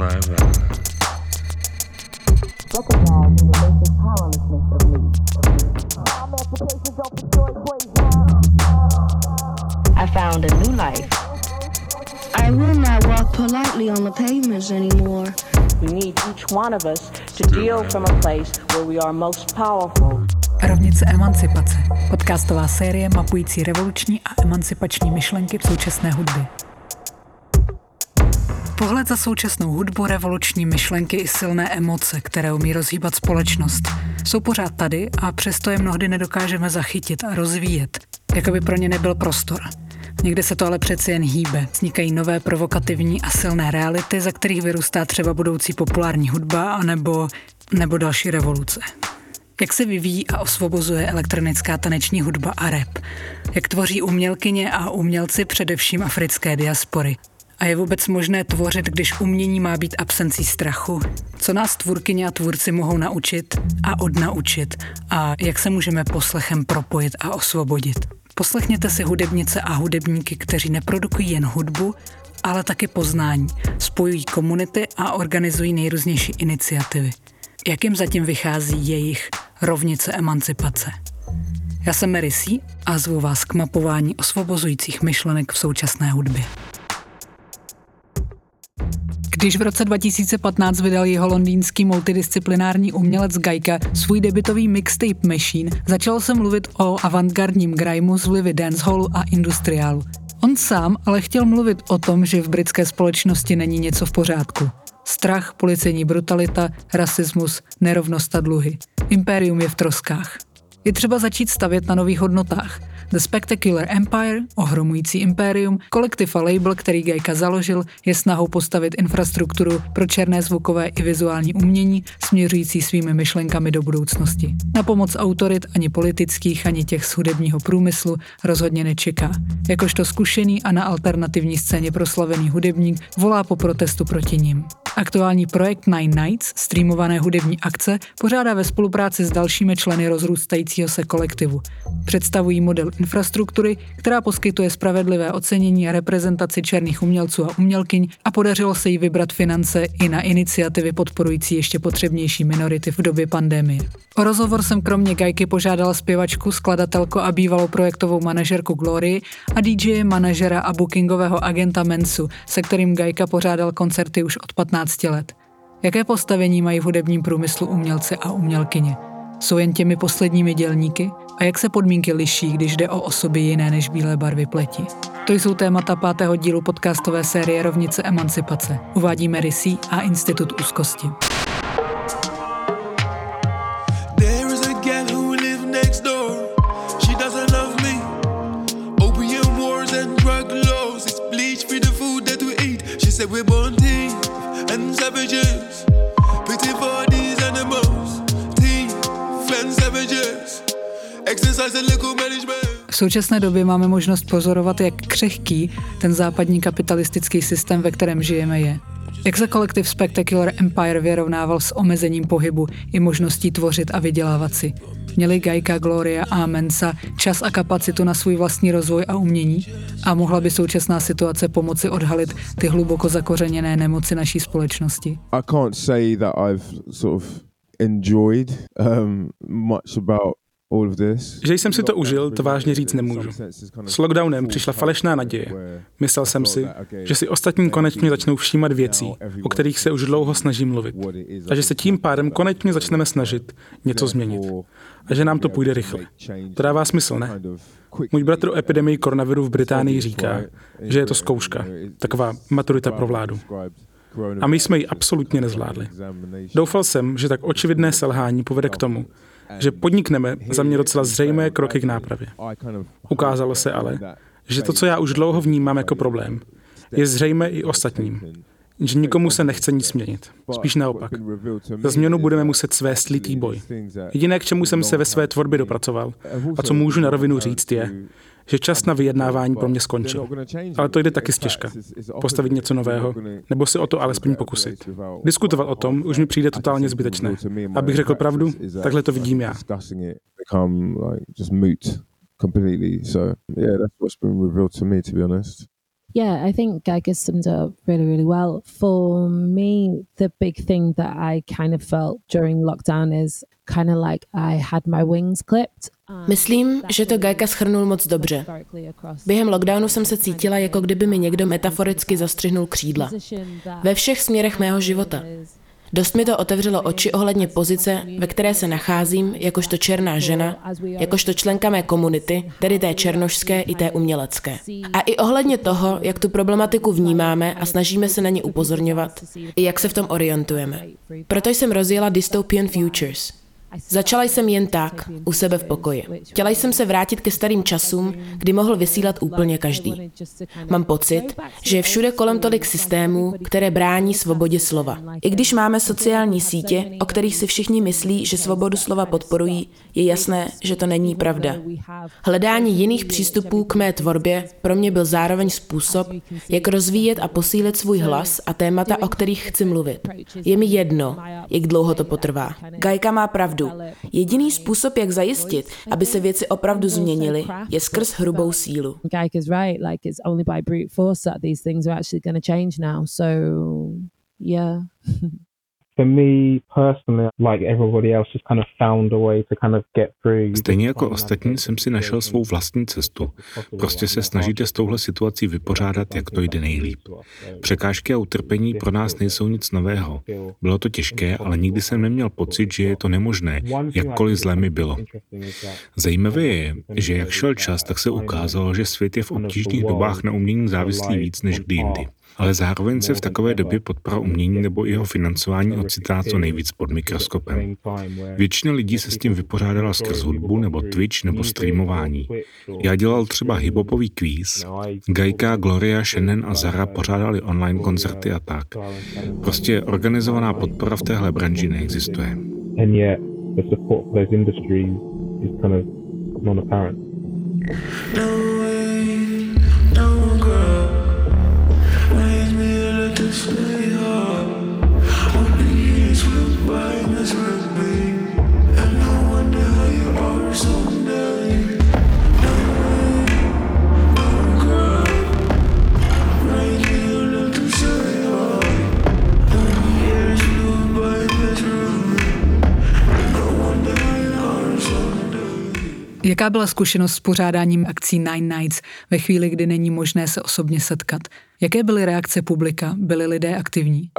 never. Recognizing the basic powerlessness of me. Emancipation don't destroy I found a new life. I will not walk politely on the pavements anymore. We need each one of us to deal from a place where we are most powerful. Rovnice emancipace. Podcastová série mapující revoluční a emancipační myšlenky v současné hudbě. Pohled za současnou hudbu, revoluční myšlenky i silné emoce, které umí rozhýbat společnost, jsou pořád tady a přesto je mnohdy nedokážeme zachytit a rozvíjet, jako by pro ně nebyl prostor. Někde se to ale přeci jen hýbe. Vznikají nové provokativní a silné reality, za kterých vyrůstá třeba budoucí populární hudba anebo, nebo další revoluce. Jak se vyvíjí a osvobozuje elektronická taneční hudba a rap? Jak tvoří umělkyně a umělci především africké diaspory? A je vůbec možné tvořit, když umění má být absencí strachu? Co nás tvůrkyně a tvůrci mohou naučit a odnaučit? A jak se můžeme poslechem propojit a osvobodit? Poslechněte si hudebnice a hudebníky, kteří neprodukují jen hudbu, ale taky poznání, spojují komunity a organizují nejrůznější iniciativy. Jak jim zatím vychází jejich rovnice emancipace? Já jsem Mary C. a zvu vás k mapování osvobozujících myšlenek v současné hudbě. Když v roce 2015 vydal jeho londýnský multidisciplinární umělec Gajka svůj debitový mixtape Machine, začalo se mluvit o avantgardním grimeu z vlivy dancehallu a industriálu. On sám ale chtěl mluvit o tom, že v britské společnosti není něco v pořádku. Strach, policejní brutalita, rasismus, nerovnost a dluhy. Impérium je v troskách. Je třeba začít stavět na nových hodnotách. The Spectacular Empire, ohromující impérium, kolektiv a label, který Gajka založil, je snahou postavit infrastrukturu pro černé zvukové i vizuální umění, směřující svými myšlenkami do budoucnosti. Na pomoc autorit ani politických, ani těch z hudebního průmyslu rozhodně nečeká. Jakožto zkušený a na alternativní scéně proslavený hudebník volá po protestu proti ním. Aktuální projekt Nine Nights, streamované hudební akce, pořádá ve spolupráci s dalšími členy rozrůstajícího se kolektivu. Představují model infrastruktury, která poskytuje spravedlivé ocenění a reprezentaci černých umělců a umělkyň a podařilo se jí vybrat finance i na iniciativy podporující ještě potřebnější minority v době pandemie. O rozhovor jsem kromě Gajky požádala zpěvačku, skladatelku a bývalou projektovou manažerku Glory a DJ manažera a bookingového agenta Mensu, se kterým Gajka pořádal koncerty už od 15 let. Jaké postavení mají v hudebním průmyslu umělci a umělkyně? Jsou jen těmi posledními dělníky? A jak se podmínky liší, když jde o osoby jiné než bílé barvy pleti? To jsou témata pátého dílu podcastové série Rovnice emancipace. Uvádí Mary C. a Institut úzkosti. V současné době máme možnost pozorovat, jak křehký ten západní kapitalistický systém, ve kterém žijeme, je. Jak se kolektiv Spectacular Empire vyrovnával s omezením pohybu i možností tvořit a vydělávat si. Měli Gajka, Gloria a Mensa čas a kapacitu na svůj vlastní rozvoj a umění a mohla by současná situace pomoci odhalit ty hluboko zakořeněné nemoci naší společnosti? I can't say that I've sort of enjoyed um, much about že jsem si to užil, to vážně říct nemůžu. S lockdownem přišla falešná naděje. Myslel jsem si, že si ostatní konečně začnou všímat věcí, o kterých se už dlouho snažím mluvit. A že se tím pádem konečně začneme snažit něco změnit. A že nám to půjde rychle. To dává smysl, ne? Můj bratr o epidemii koronaviru v Británii říká, že je to zkouška, taková maturita pro vládu. A my jsme ji absolutně nezvládli. Doufal jsem, že tak očividné selhání povede k tomu, že podnikneme za mě docela zřejmé kroky k nápravě. Ukázalo se ale, že to, co já už dlouho vnímám jako problém, je zřejmé i ostatním. Že nikomu se nechce nic změnit. Spíš naopak. Za změnu budeme muset svést litý boj. Jediné, k čemu jsem se ve své tvorbě dopracoval a co můžu na rovinu říct, je, že čas na vyjednávání pro mě skončil. Ale to jde taky stěžka. Postavit něco nového, nebo si o to alespoň pokusit. Diskutovat o tom už mi přijde totálně zbytečné. Abych řekl pravdu, takhle to vidím já. completely. So yeah, that's what's been revealed to me, to be honest. Yeah, I think Geiger summed it up really, really well. For me, the big thing that I kind of felt during lockdown is kind of like I had my wings clipped. Myslím, že to Gajka schrnul moc dobře. Během lockdownu jsem se cítila, jako kdyby mi někdo metaforicky zastřihnul křídla. Ve všech směrech mého života. Dost mi to otevřelo oči ohledně pozice, ve které se nacházím, jakožto černá žena, jakožto členka mé komunity, tedy té černošské i té umělecké. A i ohledně toho, jak tu problematiku vnímáme a snažíme se na ně upozorňovat, i jak se v tom orientujeme. Proto jsem rozjela Dystopian Futures, Začala jsem jen tak, u sebe v pokoji. Chtěla jsem se vrátit ke starým časům, kdy mohl vysílat úplně každý. Mám pocit, že je všude kolem tolik systémů, které brání svobodě slova. I když máme sociální sítě, o kterých si všichni myslí, že svobodu slova podporují, je jasné, že to není pravda. Hledání jiných přístupů k mé tvorbě pro mě byl zároveň způsob, jak rozvíjet a posílit svůj hlas a témata, o kterých chci mluvit. Je mi jedno, jak dlouho to potrvá. Gajka má pravdu pravdu. Jediný způsob, jak zajistit, aby se věci opravdu změnily, je skrz hrubou sílu. Yeah. for me personally, like everybody else, just kind of found a way to kind of get through. Stejně jako ostatní jsem si našel svou vlastní cestu. Prostě se snažíte s touhle situací vypořádat, jak to jde nejlíp. Překážky a utrpení pro nás nejsou nic nového. Bylo to těžké, ale nikdy jsem neměl pocit, že je to nemožné, jakkoliv zlé mi bylo. Zajímavé je, že jak šel čas, tak se ukázalo, že svět je v obtížných dobách na umění závislý víc než kdy jindy ale zároveň se v takové době podpora umění nebo jeho financování ocitá co nejvíc pod mikroskopem. Většina lidí se s tím vypořádala skrz hudbu nebo Twitch nebo streamování. Já dělal třeba hiphopový kvíz, Gajka, Gloria, Shannon a Zara pořádali online koncerty a tak. Prostě organizovaná podpora v téhle branži neexistuje. No way, Jaká byla zkušenost s pořádáním akcí Nine Nights ve chvíli, kdy není možné se osobně setkat? Jaké byly reakce publika? Byli lidé aktivní?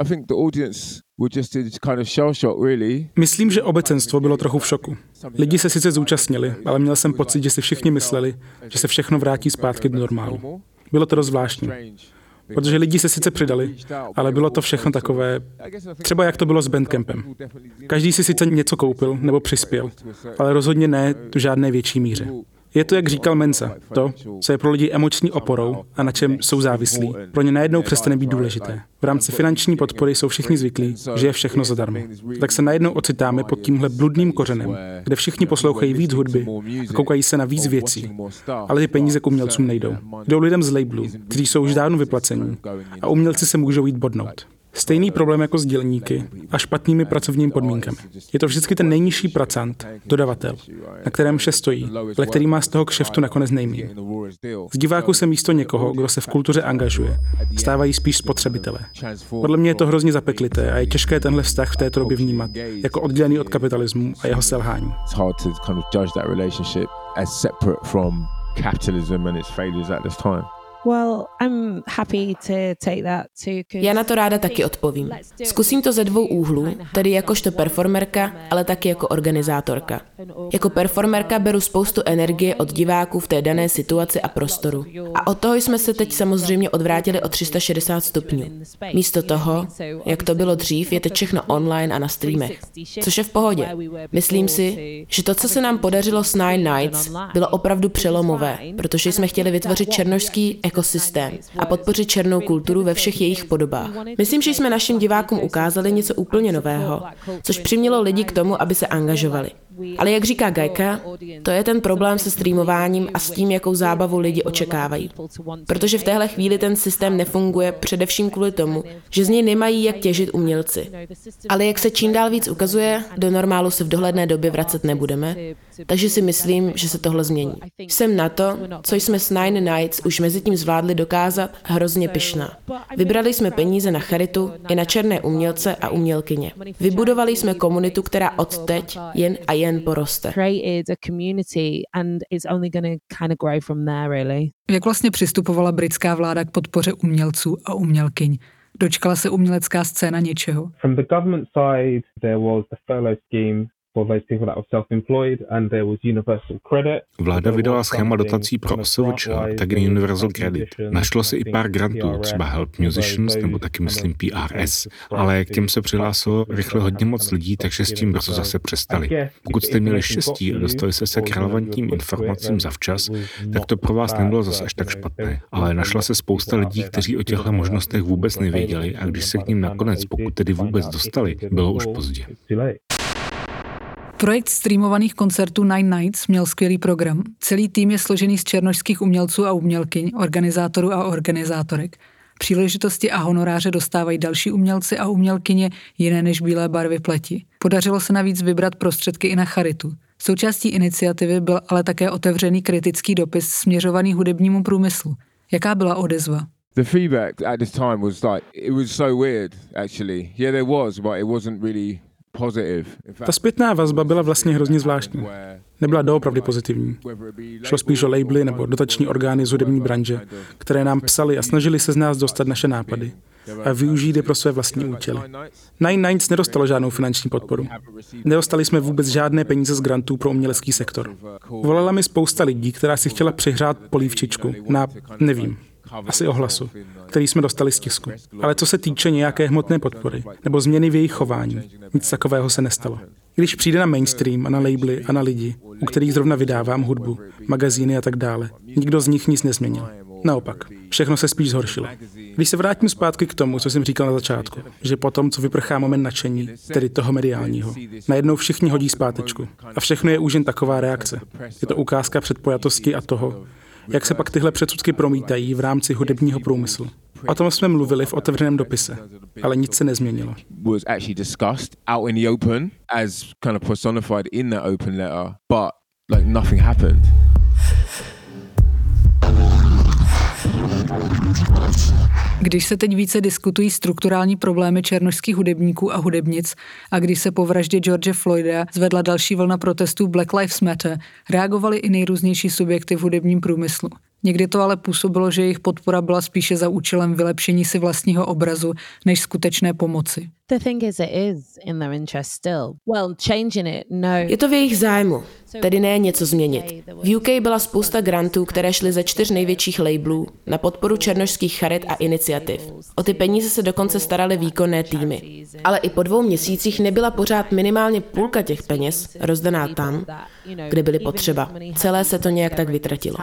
Myslím, že obecenstvo bylo trochu v šoku. Lidi se sice zúčastnili, ale měl jsem pocit, že si všichni mysleli, že se všechno vrátí zpátky do normálu. Bylo to dost zvláštní. Protože lidi se sice přidali, ale bylo to všechno takové, třeba jak to bylo s Bandcampem. Každý si sice něco koupil nebo přispěl, ale rozhodně ne v žádné větší míře. Je to, jak říkal Mensa, to, co je pro lidi emoční oporou a na čem jsou závislí, pro ně najednou přestane být důležité. V rámci finanční podpory jsou všichni zvyklí, že je všechno zadarmo. Tak se najednou ocitáme pod tímhle bludným kořenem, kde všichni poslouchají víc hudby a koukají se na víc věcí, ale ty peníze k umělcům nejdou. Jdou lidem z labelu, kteří jsou už dávno vyplacení a umělci se můžou jít bodnout. Stejný problém jako s dělníky a špatnými pracovními podmínkami. Je to vždycky ten nejnižší pracant, dodavatel, na kterém vše stojí, ale který má z toho kšeftu nakonec nejméně. Z diváku se místo někoho, kdo se v kultuře angažuje, stávají spíš spotřebitele. Podle mě je to hrozně zapeklité a je těžké tenhle vztah v této době vnímat jako oddělený od kapitalismu a jeho selhání. capitalism and its failures at this time. Já na to ráda taky odpovím. Zkusím to ze dvou úhlů, tedy jakožto performerka, ale taky jako organizátorka. Jako performerka beru spoustu energie od diváků v té dané situaci a prostoru. A od toho jsme se teď samozřejmě odvrátili o 360 stupňů. Místo toho, jak to bylo dřív, je teď všechno online a na streamech. Což je v pohodě. Myslím si, že to, co se nám podařilo s Nine Nights, bylo opravdu přelomové, protože jsme chtěli vytvořit černožský ekosystém a podpořit černou kulturu ve všech jejich podobách. Myslím, že jsme našim divákům ukázali něco úplně nového, což přimělo lidi k tomu, aby se angažovali. Ale jak říká Gajka, to je ten problém se streamováním a s tím, jakou zábavu lidi očekávají. Protože v téhle chvíli ten systém nefunguje především kvůli tomu, že z něj nemají jak těžit umělci. Ale jak se čím dál víc ukazuje, do normálu se v dohledné době vracet nebudeme Takže si myslím, že se tohle změní. Jsem na to, co jsme s Nine Nights už mezi tím zvládli dokázat, hrozně pyšná. Vybrali jsme peníze na charitu i na černé umělce a umělkyně. Vybudovali jsme komunitu, která odteď jen a jen poroste. Jak vlastně přistupovala britská vláda k podpoře umělců a umělkyň? Dočkala se umělecká scéna něčeho? Vláda vydala schéma dotací pro OSVČ a tak Universal Credit. Našlo se i pár grantů, třeba Help Musicians nebo taky myslím PRS, ale k těm se přihlásilo rychle hodně moc lidí, takže s tím brzo zase přestali. Pokud jste měli štěstí a dostali se se k relevantním informacím zavčas, tak to pro vás nebylo zase až tak špatné. Ale našla se spousta lidí, kteří o těchto možnostech vůbec nevěděli a když se k ním nakonec, pokud tedy vůbec dostali, bylo už pozdě. Projekt streamovaných koncertů Nine Nights měl skvělý program. Celý tým je složený z černožských umělců a umělkyň, organizátorů a organizátorek. Příležitosti a honoráře dostávají další umělci a umělkyně jiné než bílé barvy pleti. Podařilo se navíc vybrat prostředky i na charitu. Součástí iniciativy byl ale také otevřený kritický dopis směřovaný hudebnímu průmyslu. Jaká byla odezva? The feedback at this time was like it was so weird actually. Yeah there was but it wasn't really ta zpětná vazba byla vlastně hrozně zvláštní. Nebyla doopravdy pozitivní. Šlo spíš o labely nebo dotační orgány z hudební branže, které nám psali a snažili se z nás dostat naše nápady a využít je pro své vlastní účely. Nine Nights nedostalo žádnou finanční podporu. Nedostali jsme vůbec žádné peníze z grantů pro umělecký sektor. Volala mi spousta lidí, která si chtěla přihrát polívčičku na, nevím, asi ohlasu, který jsme dostali z tisku. Ale co se týče nějaké hmotné podpory nebo změny v jejich chování, nic takového se nestalo. Když přijde na mainstream a na labely a na lidi, u kterých zrovna vydávám hudbu, magazíny a tak dále, nikdo z nich nic nezměnil. Naopak, všechno se spíš zhoršilo. Když se vrátím zpátky k tomu, co jsem říkal na začátku, že potom, co vyprchá moment nadšení, tedy toho mediálního, najednou všichni hodí zpátečku. A všechno je už jen taková reakce. Je to ukázka předpojatosti a toho, jak se pak tyhle předsudky promítají v rámci hudebního průmyslu. O tom jsme mluvili v otevřeném dopise, ale nic se nezměnilo. Was actually discussed Když se teď více diskutují strukturální problémy černožských hudebníků a hudebnic a když se po vraždě George Floyda zvedla další vlna protestů Black Lives Matter, reagovali i nejrůznější subjekty v hudebním průmyslu. Někdy to ale působilo, že jejich podpora byla spíše za účelem vylepšení si vlastního obrazu, než skutečné pomoci. No. Je to v jejich zájmu, tedy ne něco změnit. V UK byla spousta grantů, které šly ze čtyř největších labelů na podporu černožských charit a iniciativ. O ty peníze se dokonce staraly výkonné týmy. Ale i po dvou měsících nebyla pořád minimálně půlka těch peněz rozdaná tam, kde byly potřeba. Celé se to nějak tak vytratilo.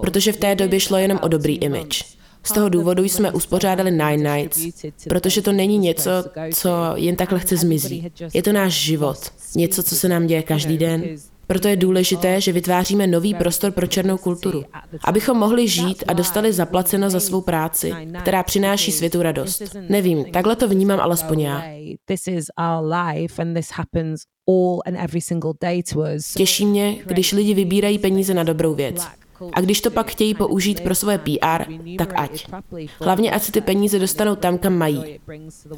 Protože v té době šlo jenom o dobrý image. Z toho důvodu jsme uspořádali Nine Nights, protože to není něco, co jen tak lehce zmizí. Je to náš život, něco, co se nám děje každý den. Proto je důležité, že vytváříme nový prostor pro černou kulturu, abychom mohli žít a dostali zaplaceno za svou práci, která přináší světu radost. Nevím, takhle to vnímám alespoň já. Těší mě, když lidi vybírají peníze na dobrou věc. A když to pak chtějí použít pro svoje PR, tak ať. Hlavně ať si ty peníze dostanou tam, kam mají.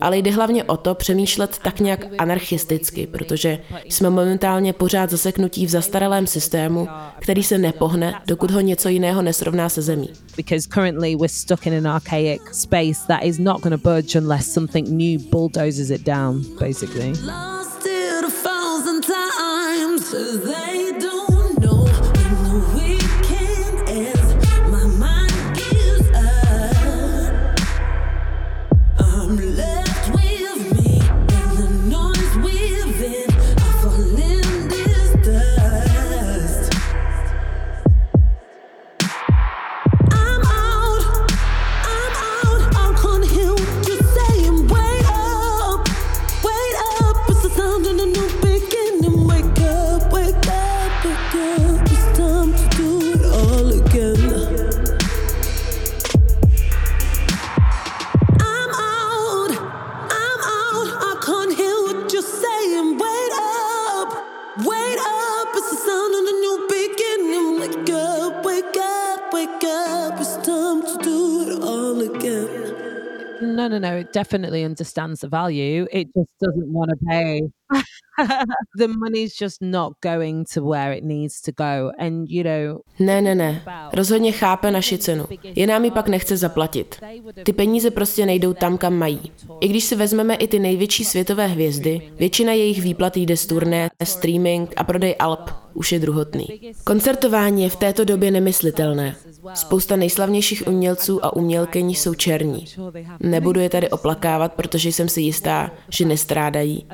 Ale jde hlavně o to přemýšlet tak nějak anarchisticky, protože jsme momentálně pořád zaseknutí v zastaralém systému, který se nepohne, dokud ho něco jiného nesrovná se zemí. Because currently we're stuck in an archaic space that is not going to budge unless something new bulldozes it down, basically. Lost it a thousand times, they No, no, no. It definitely understands the value. It just doesn't want to pay. the money's just not going to where it needs to go. And, you know, Ne, ne, ne. Rozhodně chápe naši cenu. Je nám ji pak nechce zaplatit. Ty peníze prostě nejdou tam, kam mají. I když si vezmeme i ty největší světové hvězdy, většina jejich výplat jde z turné, streaming a prodej alb už je druhotný. Koncertování je v této době nemyslitelné. Spousta nejslavnějších umělců a umělkyň jsou černí. Nebudu je tady oplakávat, protože jsem si jistá, že nestrádají.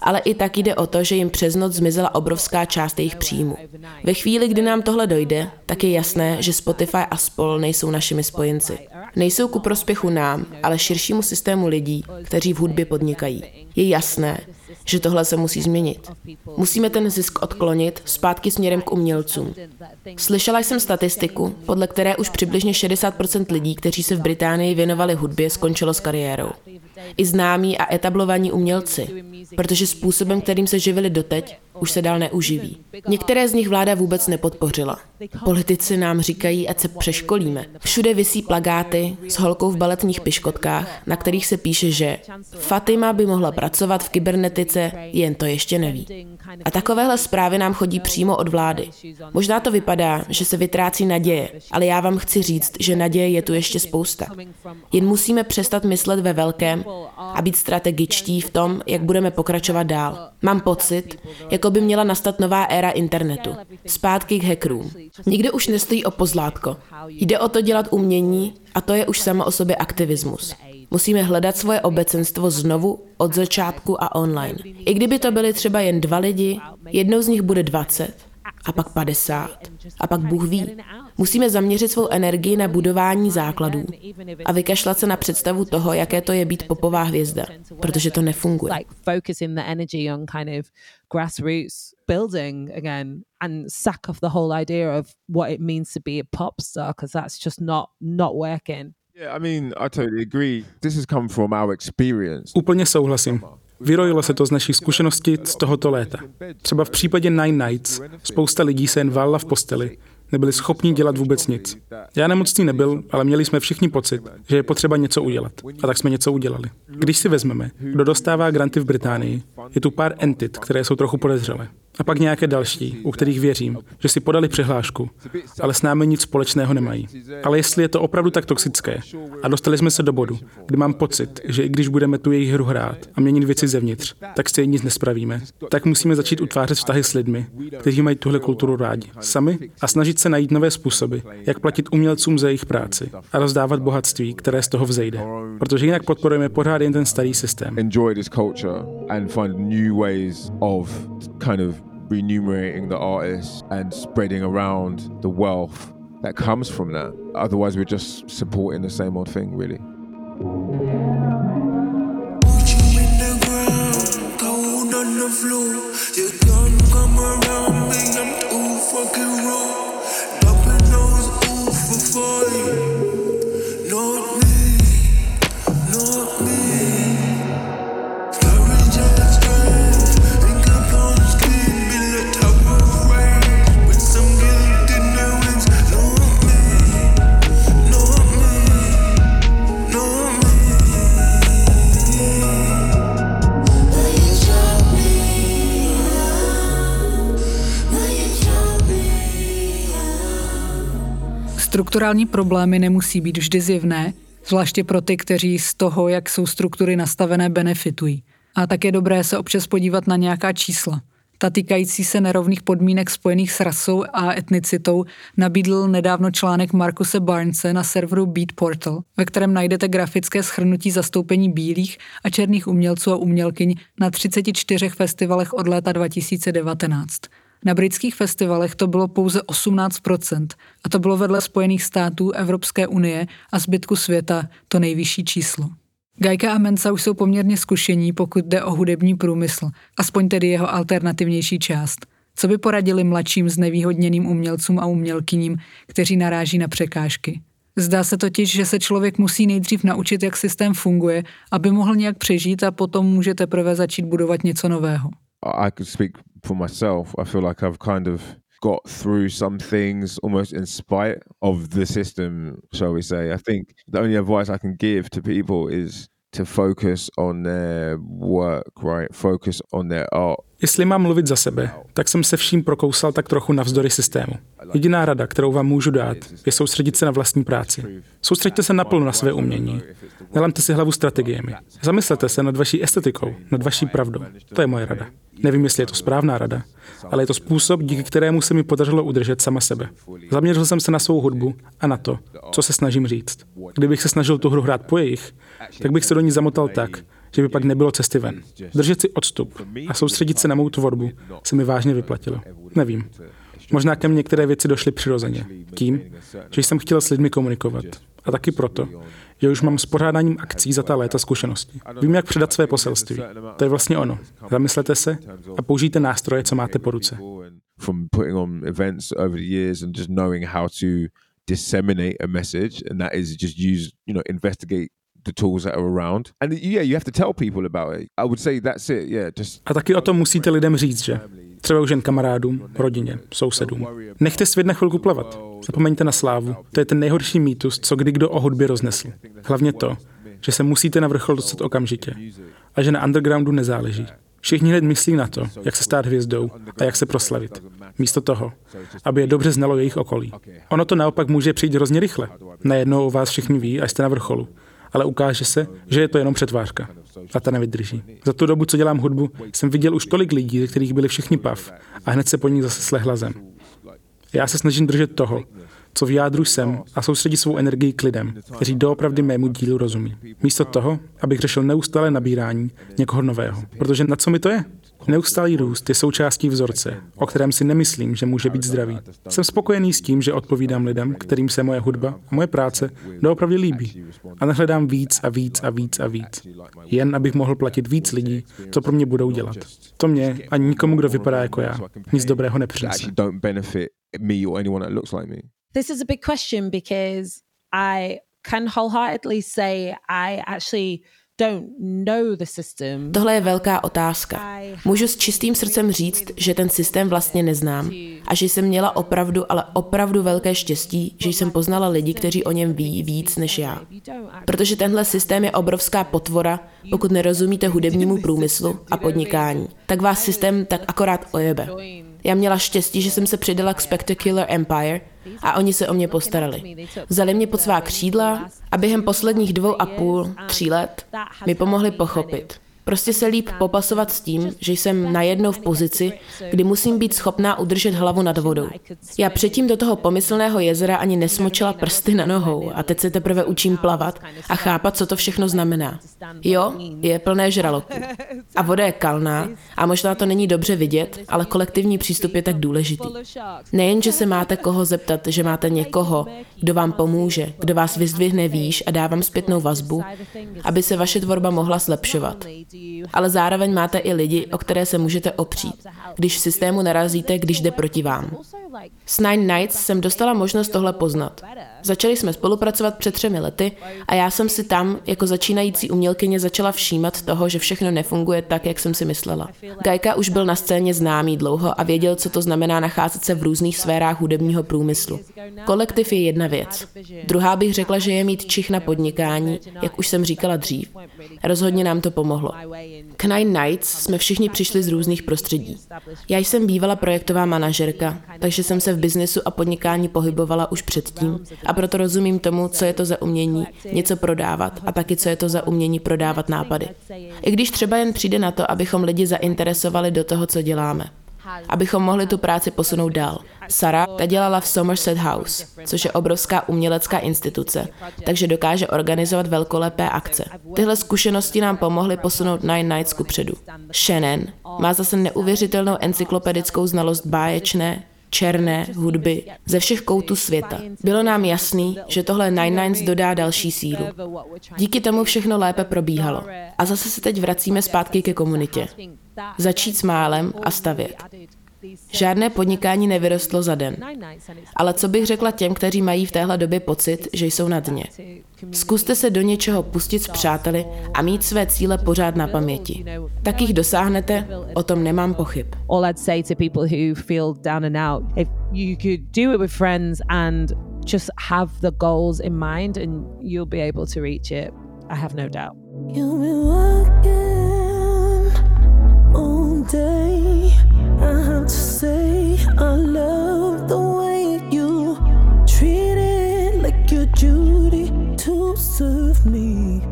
Ale i tak jde o to, že jim přes noc zmizela obrovská část jejich příjmu. Ve chvíli, kdy nám tohle dojde, tak je jasné, že Spotify a spol nejsou našimi spojenci. Nejsou ku prospěchu nám, ale širšímu systému lidí, kteří v hudbě podnikají. Je jasné, že tohle se musí změnit. Musíme ten zisk odklonit zpátky směrem k umělcům. Slyšela jsem statistiku, podle které už přibližně 60% lidí, kteří se v Británii věnovali hudbě, skončilo s kariérou. I známí a etablovaní umělci, protože způsobem, kterým se živili doteď, už se dál neuživí. Některé z nich vláda vůbec nepodpořila. Politici nám říkají, ať se přeškolíme. Všude visí plagáty s holkou v baletních piškotkách, na kterých se píše, že Fatima by mohla pracovat v kybernetice, jen to ještě neví. A takovéhle zprávy nám chodí přímo od vlády. Možná to vypadá, že se vytrácí naděje, ale já vám chci říct, že naděje je tu ještě spousta. Jen musíme přestat myslet ve velkém a být strategičtí v tom, jak budeme pokračovat dál. Mám pocit, jako by měla nastat nová éra internetu. Zpátky k hackerům. Nikde už nestojí o pozlátko. Jde o to dělat umění a to je už samo o sobě aktivismus. Musíme hledat svoje obecenstvo znovu od začátku a online. I kdyby to byly třeba jen dva lidi, jednou z nich bude 20, a pak 50, a pak Bůh ví. Musíme zaměřit svou energii na budování základů a vykašlat se na představu toho, jaké to je být popová hvězda, protože to nefunguje. like focusing the energy on kind of grassroots building again and sack off the whole idea of what it means to be a pop star because that's just not not working. Yeah, I mean, I totally agree. This has come from our experience. Úplně souhlasím. Vyrojilo se to z naší zkušenosti z tohoto léta. Třeba v případě Nine Nights spousta lidí se jen válila v posteli, nebyli schopni dělat vůbec nic. Já nemocný nebyl, ale měli jsme všichni pocit, že je potřeba něco udělat. A tak jsme něco udělali. Když si vezmeme, kdo dostává granty v Británii, je tu pár entit, které jsou trochu podezřelé. A pak nějaké další, u kterých věřím, že si podali přihlášku, ale s námi nic společného nemají. Ale jestli je to opravdu tak toxické a dostali jsme se do bodu, kdy mám pocit, že i když budeme tu jejich hru hrát a měnit věci zevnitř, tak stejně nic nespravíme, tak musíme začít utvářet vztahy s lidmi, kteří mají tuhle kulturu rádi, sami a snažit se najít nové způsoby, jak platit umělcům za jejich práci a rozdávat bohatství, které z toho vzejde. Protože jinak podporujeme pořád jen ten starý systém. Enjoy this culture and find new ways of kind of remunerating the artists and spreading around the wealth that comes from that. Otherwise, we're just supporting the same old thing, really. Strukturální problémy nemusí být vždy zjevné, zvláště pro ty, kteří z toho, jak jsou struktury nastavené, benefitují. A tak je dobré se občas podívat na nějaká čísla. Ta týkající se nerovných podmínek spojených s rasou a etnicitou nabídl nedávno článek Markuse Barnese na serveru Beat Portal, ve kterém najdete grafické schrnutí zastoupení bílých a černých umělců a umělkyň na 34 festivalech od léta 2019. Na britských festivalech to bylo pouze 18%, a to bylo vedle Spojených států, Evropské unie a zbytku světa to nejvyšší číslo. Gajka a Mensa už jsou poměrně zkušení, pokud jde o hudební průmysl, aspoň tedy jeho alternativnější část. Co by poradili mladším znevýhodněným umělcům a umělkyním, kteří naráží na překážky? Zdá se totiž, že se člověk musí nejdřív naučit, jak systém funguje, aby mohl nějak přežít a potom může teprve začít budovat něco nového. I could speak for myself. I feel like I've kind of got through some things almost in spite of the system, shall we say. I think the only advice I can give to people is to focus on their work, right? Focus on their art. Jestli mám mluvit za sebe, tak jsem se vším prokousal tak trochu navzdory systému. Jediná rada, kterou vám můžu dát, je soustředit se na vlastní práci. Soustředte se naplno na své umění. Nelamte si hlavu strategiemi. Zamyslete se nad vaší estetikou, nad vaší pravdou. To je moje rada. Nevím, jestli je to správná rada, ale je to způsob, díky kterému se mi podařilo udržet sama sebe. Zaměřil jsem se na svou hudbu a na to, co se snažím říct. Kdybych se snažil tu hru hrát po jejich, tak bych se do ní zamotal tak, že by pak nebylo cesty ven. Držet si odstup a soustředit se na mou tvorbu se mi vážně vyplatilo. Nevím. Možná ke mně některé věci došly přirozeně. Tím, že jsem chtěl s lidmi komunikovat. A taky proto, že už mám s pořádáním akcí za ta léta zkušenosti. Vím, jak předat své poselství. To je vlastně ono. Zamyslete se a použijte nástroje, co máte po ruce. Disseminate a message, and that is just use, you know, investigate the tools that are around. And yeah, you have to tell people about it. I would say that's it. Yeah, just A taky o tom musíte lidem říct, že? Třeba už jen kamarádům, rodině, sousedům. Nechte svět na chvilku plavat. Zapomeňte na slávu. To je ten nejhorší mýtus, co kdy kdo o hudbě roznesl. Hlavně to, že se musíte na vrchol dostat okamžitě. A že na undergroundu nezáleží. Všichni hned myslí na to, jak se stát hvězdou a jak se proslavit. Místo toho, aby je dobře znalo jejich okolí. Ono to naopak může přijít hrozně rychle. Najednou o vás všichni ví, až jste na vrcholu ale ukáže se, že je to jenom přetvářka. A ta nevydrží. Za tu dobu, co dělám hudbu, jsem viděl už tolik lidí, ze kterých byli všichni pav a hned se po nich zase slehla zem. Já se snažím držet toho, co v jádru jsem a soustředit svou energii k lidem, kteří doopravdy mému dílu rozumí. Místo toho, abych řešil neustále nabírání někoho nového. Protože na co mi to je? Neustálý růst je součástí vzorce, o kterém si nemyslím, že může být zdravý. Jsem spokojený s tím, že odpovídám lidem, kterým se moje hudba a moje práce doopravdy líbí. A nehledám víc a víc a víc a víc. Jen abych mohl platit víc lidí, co pro mě budou dělat. To mě a nikomu, kdo vypadá jako já, nic dobrého nepřinese. This is a big question because I can wholeheartedly say I actually Tohle je velká otázka. Můžu s čistým srdcem říct, že ten systém vlastně neznám a že jsem měla opravdu, ale opravdu velké štěstí, že jsem poznala lidi, kteří o něm ví víc než já. Protože tenhle systém je obrovská potvora, pokud nerozumíte hudebnímu průmyslu a podnikání, tak vás systém tak akorát ojebe. Já měla štěstí, že jsem se přidala k Spectacular Empire a oni se o mě postarali. Vzali mě pod svá křídla a během posledních dvou a půl, tří let mi pomohli pochopit, Prostě se líp popasovat s tím, že jsem najednou v pozici, kdy musím být schopná udržet hlavu nad vodou. Já předtím do toho pomyslného jezera ani nesmočila prsty na nohou a teď se teprve učím plavat a chápat, co to všechno znamená. Jo, je plné žraloků. A voda je kalná a možná to není dobře vidět, ale kolektivní přístup je tak důležitý. Nejen, že se máte koho zeptat, že máte někoho, kdo vám pomůže, kdo vás vyzdvihne výš a dá vám zpětnou vazbu, aby se vaše tvorba mohla zlepšovat ale zároveň máte i lidi, o které se můžete opřít, když v systému narazíte, když jde proti vám. S Nine Nights jsem dostala možnost tohle poznat. Začali jsme spolupracovat před třemi lety a já jsem si tam jako začínající umělkyně začala všímat toho, že všechno nefunguje tak, jak jsem si myslela. Gajka už byl na scéně známý dlouho a věděl, co to znamená nacházet se v různých sférách hudebního průmyslu. Kolektiv je jedna věc. Druhá bych řekla, že je mít čich na podnikání, jak už jsem říkala dřív. Rozhodně nám to pomohlo. K Nine Nights jsme všichni přišli z různých prostředí. Já jsem bývala projektová manažerka, takže jsem se v biznesu a podnikání pohybovala už předtím a proto rozumím tomu, co je to za umění něco prodávat a taky co je to za umění prodávat nápady. I když třeba jen přijde na to, abychom lidi zainteresovali do toho, co děláme abychom mohli tu práci posunout dál. Sara ta dělala v Somerset House, což je obrovská umělecká instituce, takže dokáže organizovat velkolepé akce. Tyhle zkušenosti nám pomohly posunout Nine Nights ku předu. Shannon má zase neuvěřitelnou encyklopedickou znalost báječné, černé hudby ze všech koutů světa. Bylo nám jasný, že tohle Nine Nines dodá další sílu. Díky tomu všechno lépe probíhalo. A zase se teď vracíme zpátky ke komunitě. Začít s málem a stavět. Žádné podnikání nevyrostlo za den. Ale co bych řekla těm, kteří mají v téhle době pocit, že jsou na dně? Zkuste se do něčeho pustit s přáteli a mít své cíle pořád na paměti. Tak jich dosáhnete, o tom nemám pochyb. All I'd say to people who feel down and out, if you could do it with friends and just have the goals in mind and you'll be able to reach it. I have no doubt. Been working all day. I have to say, I love the way you treat it like your duty to serve me.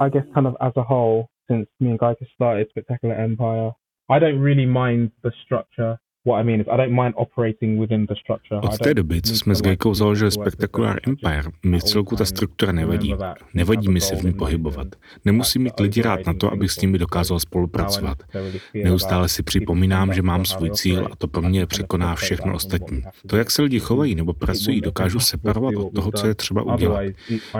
I guess kind of as a whole, since me and Geika started Spectacular Empire, I don't really mind the structure what I mean is I don't mind operating within the structure. Od té doby, co jsme s Geikou založili Spectacular Empire, mi celku ta struktura nevadí. Nevadí mi se v ní pohybovat. Nemusím mít lidi rád na to, abych s nimi dokázal spolupracovat. Neustále si připomínám, že mám svůj cíl a to pro mě překoná všechno ostatní. To, jak se lidi chovají nebo pracují, dokážu separovat od toho, co je třeba udělat,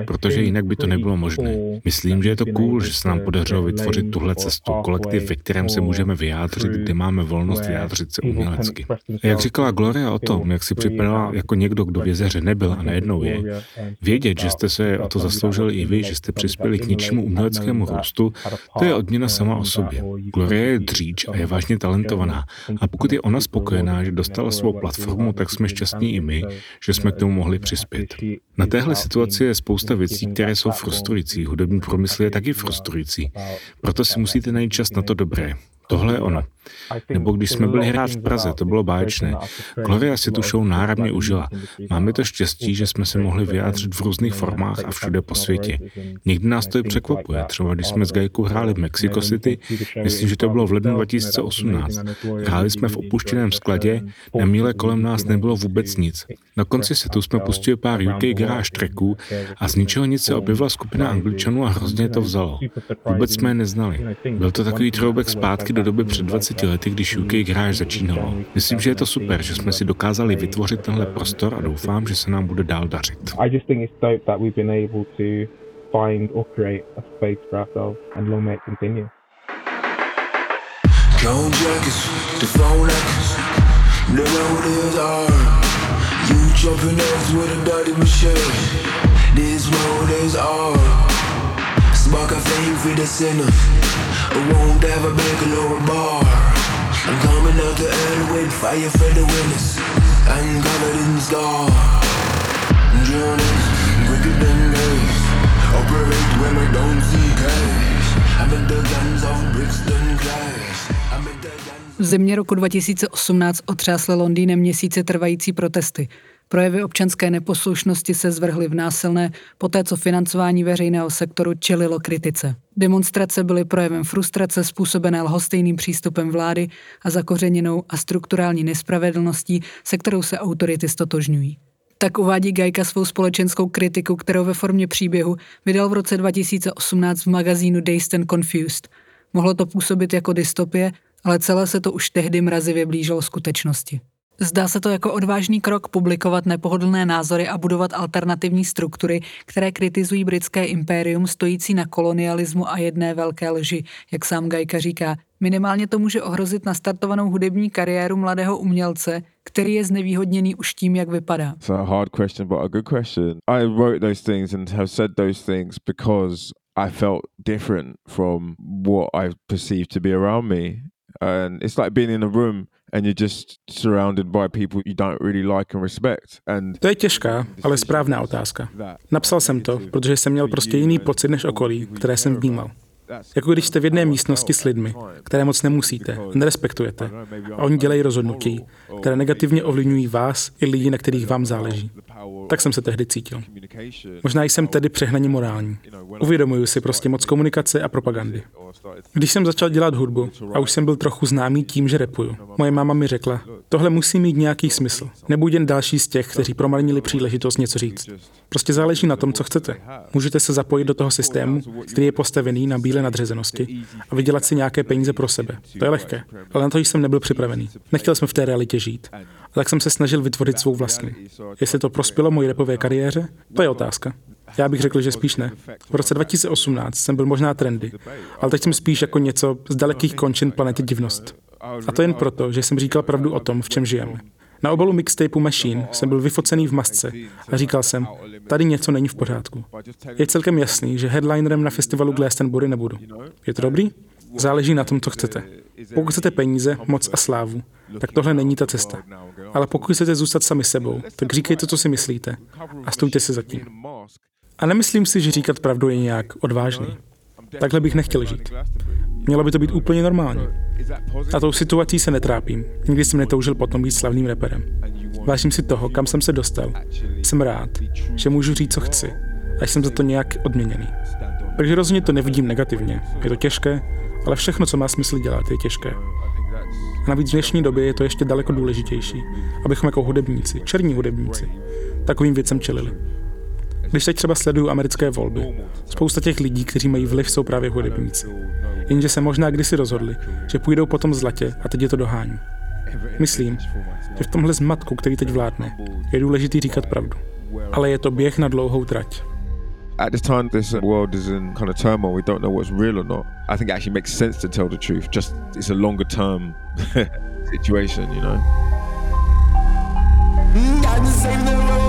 protože jinak by to nebylo možné. Myslím, že je to cool, že se nám podařilo vytvořit tuhle cestu, kolektiv, ve kterém se můžeme vyjádřit, kde máme volnost vyjádřit se uměle umělecky. Jak říkala Gloria o tom, jak si připadala jako někdo, kdo v jezeře nebyl a najednou je, vědět, že jste se o to zasloužili i vy, že jste přispěli k něčímu uměleckému růstu, to je odměna sama o sobě. Gloria je dříč a je vážně talentovaná. A pokud je ona spokojená, že dostala svou platformu, tak jsme šťastní i my, že jsme k tomu mohli přispět. Na téhle situaci je spousta věcí, které jsou frustrující. Hudební průmysl je taky frustrující. Proto si musíte najít čas na to dobré. Tohle je ono. Nebo když jsme byli hrát v Praze, to bylo báječné. Gloria si tu show náramně užila. Máme to štěstí, že jsme se mohli vyjádřit v různých formách a všude po světě. Někdy nás to i překvapuje. Třeba když jsme s Gajkou hráli v Mexico City, myslím, že to bylo v lednu 2018. Hráli jsme v opuštěném skladě, na míle kolem nás nebylo vůbec nic. Na konci setu jsme pustili pár UK garage tracků a z ničeho nic se objevila skupina angličanů a hrozně to vzalo. Vůbec jsme je neznali. Byl to takový throwback zpátky do doby před 20 lety, když UK Garage začínalo. Myslím, že je to super, že jsme si dokázali vytvořit tenhle prostor a doufám, že se nám bude dál dařit. I just think it's dope that we've been able to find or create a space for ourselves and long may it continue. Count jackets, the phone the road is hard. You jumping eggs with a dirty machine. This road is hard. A flame for the sinners. I won't ever break a lower bar. I'm coming out the earth with fire for the winners. I'm covered in scar. Drowning, quicker than days. Operate when I don't see cash. I'm in the guns of Brixton Clash. I'm in the guns V zimě roku 2018 otřásly Londýnem měsíce trvající protesty. Projevy občanské neposlušnosti se zvrhly v násilné, poté co financování veřejného sektoru čelilo kritice. Demonstrace byly projevem frustrace způsobené lhostejným přístupem vlády a zakořeněnou a strukturální nespravedlností, se kterou se autority stotožňují. Tak uvádí Gajka svou společenskou kritiku, kterou ve formě příběhu vydal v roce 2018 v magazínu Dazed and Confused. Mohlo to působit jako dystopie, ale celé se to už tehdy mrazivě blížilo skutečnosti. Zdá se to jako odvážný krok publikovat nepohodlné názory a budovat alternativní struktury, které kritizují britské impérium stojící na kolonialismu a jedné velké lži, jak sám Gajka říká. Minimálně to může ohrozit nastartovanou hudební kariéru mladého umělce, který je znevýhodněný už tím, jak vypadá. I felt different from what I perceived to be around me. And it's like being in a room and you're just surrounded by people you don't really like and respect. And To je těžká, ale správná otázka. Napsal jsem to, protože jsem měl prostě jiný pocit než okolí, které jsem vnímal. Jako když jste v jedné místnosti s lidmi, které moc nemusíte, nerespektujete, a oni dělají rozhodnutí, které negativně ovlivňují vás i lidi, na kterých vám záleží. Tak jsem se tehdy cítil. Možná jsem tedy přehnaně morální. Uvědomuju si prostě moc komunikace a propagandy. Když jsem začal dělat hudbu a už jsem byl trochu známý tím, že repuju, moje máma mi řekla, tohle musí mít nějaký smysl. Nebuď jen další z těch, kteří promarnili příležitost něco říct. Prostě záleží na tom, co chcete. Můžete se zapojit do toho systému, který je postavený na bílé nadřazenosti a vydělat si nějaké peníze pro sebe. To je lehké, ale na to jsem nebyl připravený. Nechtěl jsem v té realitě žít. A tak jsem se snažil vytvořit svou vlastní. Jestli to prospělo mojí repové kariéře, to je otázka. Já bych řekl, že spíš ne. V roce 2018 jsem byl možná trendy, ale teď jsem spíš jako něco z dalekých končin planety divnost. A to jen proto, že jsem říkal pravdu o tom, v čem žijeme. Na obalu mixtapeu Machine jsem byl vyfocený v masce a říkal jsem, tady něco není v pořádku. Je celkem jasný, že headlinerem na festivalu Glastonbury nebudu. Je to dobrý? Záleží na tom, co chcete. Pokud chcete peníze, moc a slávu, tak tohle není ta cesta. Ale pokud chcete zůstat sami sebou, tak říkejte, co si myslíte a stůjte si za tím. A nemyslím si, že říkat pravdu je nějak odvážný. Takhle bych nechtěl žít. Mělo by to být úplně normální. A tou situací se netrápím. Nikdy jsem netoužil potom být slavným reperem. Vážím si toho, kam jsem se dostal. Jsem rád, že můžu říct, co chci. A jsem za to nějak odměněný. Takže rozhodně to nevidím negativně. Je to těžké, ale všechno, co má smysl dělat, je těžké. A navíc v dnešní době je to ještě daleko důležitější, abychom jako hudebníci, černí hudebníci, takovým věcem čelili. Když teď třeba sleduju americké volby, spousta těch lidí, kteří mají vliv, jsou právě hudebníci. Jenže se možná kdysi rozhodli, že půjdou po tom zlatě a teď je to dohání. Myslím, že v tomhle zmatku, který teď vládne, je důležitý říkat pravdu. Ale je to běh na dlouhou trať. at this time this world is in kind of turmoil we don't know what's real or not i think it actually makes sense to tell the truth just it's a longer term situation you know God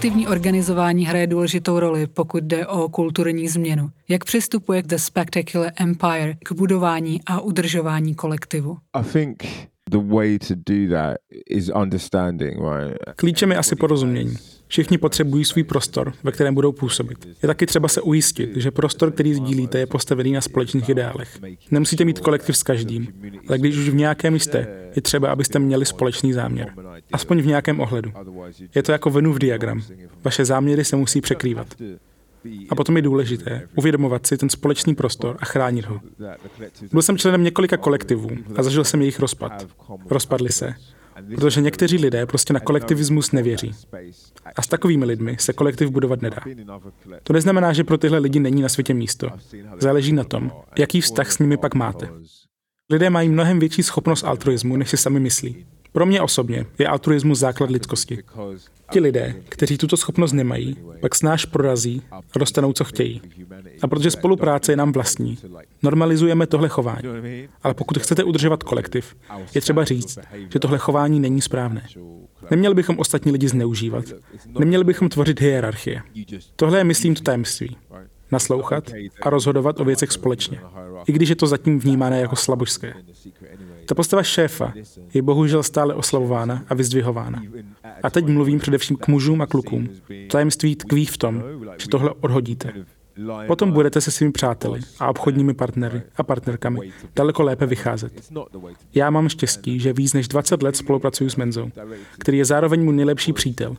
Kolektivní organizování hraje důležitou roli, pokud jde o kulturní změnu. Jak přistupuje The Spectacular Empire k budování a udržování kolektivu? i think the way to do that is understanding right Klíčem je asi porozumění. Všichni potřebují svůj prostor, ve kterém budou působit. Je taky třeba se ujistit, že prostor, který sdílíte, je postavený na společných ideálech. Nemusíte mít kolektiv s každým, ale když už v nějakém jste, je třeba, abyste měli společný záměr. Aspoň v nějakém ohledu. Je to jako Venův diagram. Vaše záměry se musí překrývat. A potom je důležité uvědomovat si ten společný prostor a chránit ho. Byl jsem členem několika kolektivů a zažil jsem jejich rozpad. Rozpadli se, protože někteří lidé prostě na kolektivismus nevěří. A s takovými lidmi se kolektiv budovat nedá. To neznamená, že pro tyhle lidi není na světě místo. Záleží na tom, jaký vztah s nimi pak máte. Lidé mají mnohem větší schopnost altruismu, než si sami myslí. Pro mě osobně je altruismus základ lidskosti. Ti lidé, kteří tuto schopnost nemají, pak s náš prorazí a dostanou, co chtějí. A protože spolupráce je nám vlastní, normalizujeme tohle chování. Ale pokud chcete udržovat kolektiv, je třeba říct, že tohle chování není správné. Neměli bychom ostatní lidi zneužívat. Neměli bychom tvořit hierarchie. Tohle je, myslím, to tajemství. Naslouchat a rozhodovat o věcech společně. I když je to zatím vnímané jako slabožské. Ta postava šéfa je bohužel stále oslavována a vyzdvihována. A teď mluvím především k mužům a klukům. Tajemství tkví v tom, že tohle odhodíte. Potom budete se svými přáteli a obchodními partnery a partnerkami daleko lépe vycházet. Já mám štěstí, že víc než 20 let spolupracuju s Menzou, který je zároveň můj nejlepší přítel.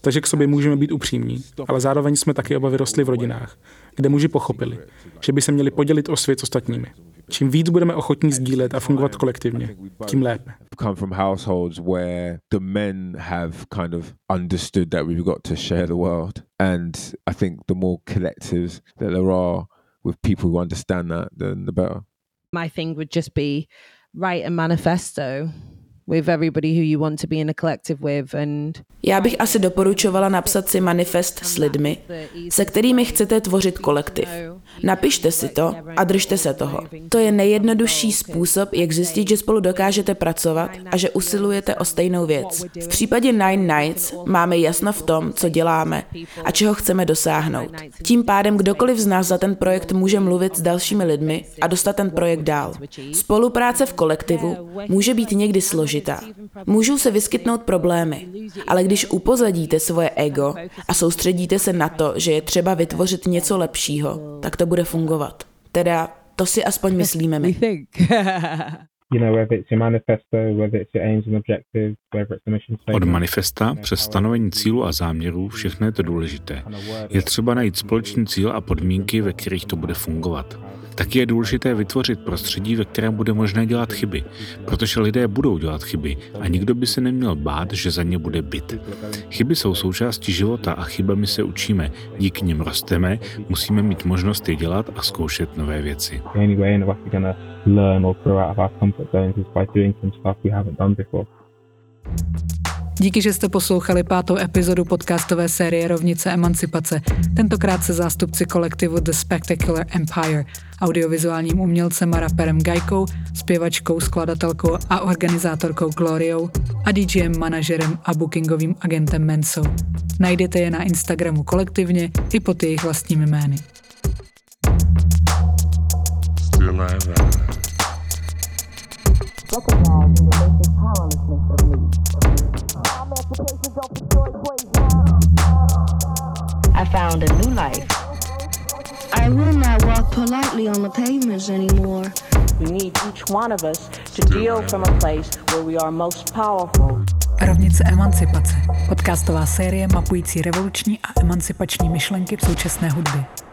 Takže k sobě můžeme být upřímní, ale zároveň jsme taky oba vyrostli v rodinách, kde muži pochopili, že by se měli podělit o svět s ostatními. Čím víc budeme ochotní sdílet a fungovat kolektivně, tím lépe. come from households where the men have kind of understood that we've got to share the world. And I think the more collectives that there are with people who understand that, then the better. My thing would just be write a manifesto with everybody who you want to be in a collective with and Já bych asi doporučovala napsat si manifest s lidmi, se kterými chcete tvořit kolektiv. Napište si to a držte se toho. To je nejjednodušší způsob, jak zjistit, že spolu dokážete pracovat a že usilujete o stejnou věc. V případě Nine Nights máme jasno v tom, co děláme a čeho chceme dosáhnout. Tím pádem kdokoliv z nás za ten projekt může mluvit s dalšími lidmi a dostat ten projekt dál. Spolupráce v kolektivu může být někdy složitá. Můžou se vyskytnout problémy, ale když upozadíte svoje ego a soustředíte se na to, že je třeba vytvořit něco lepšího, tak to bude fungovat. Teda to si aspoň myslíme my. Od manifesta přes stanovení cílu a záměrů všechno je to důležité. Je třeba najít společný cíl a podmínky, ve kterých to bude fungovat. Taky je důležité vytvořit prostředí, ve kterém bude možné dělat chyby, protože lidé budou dělat chyby a nikdo by se neměl bát, že za ně bude byt. Chyby jsou součástí života a chybami se učíme, díky nim rosteme, musíme mít možnost je dělat a zkoušet nové věci. learn. Díky, že jste poslouchali pátou epizodu podcastové série Rovnice emancipace. Tentokrát se zástupci kolektivu The Spectacular Empire, audiovizuálním umělcem a raperem Gajkou, zpěvačkou, skladatelkou a organizátorkou Gloriou a DJem, manažerem a bookingovým agentem Mensou. Najdete je na Instagramu kolektivně i pod jejich vlastními jmény. Still I found a new life. I will not walk politely on the pavements anymore. We need each one of us to deal from a place where we are most powerful. Rovnice emancipace. Podcastová série mapující revoluční a emancipační myšlenky v současné hudbě.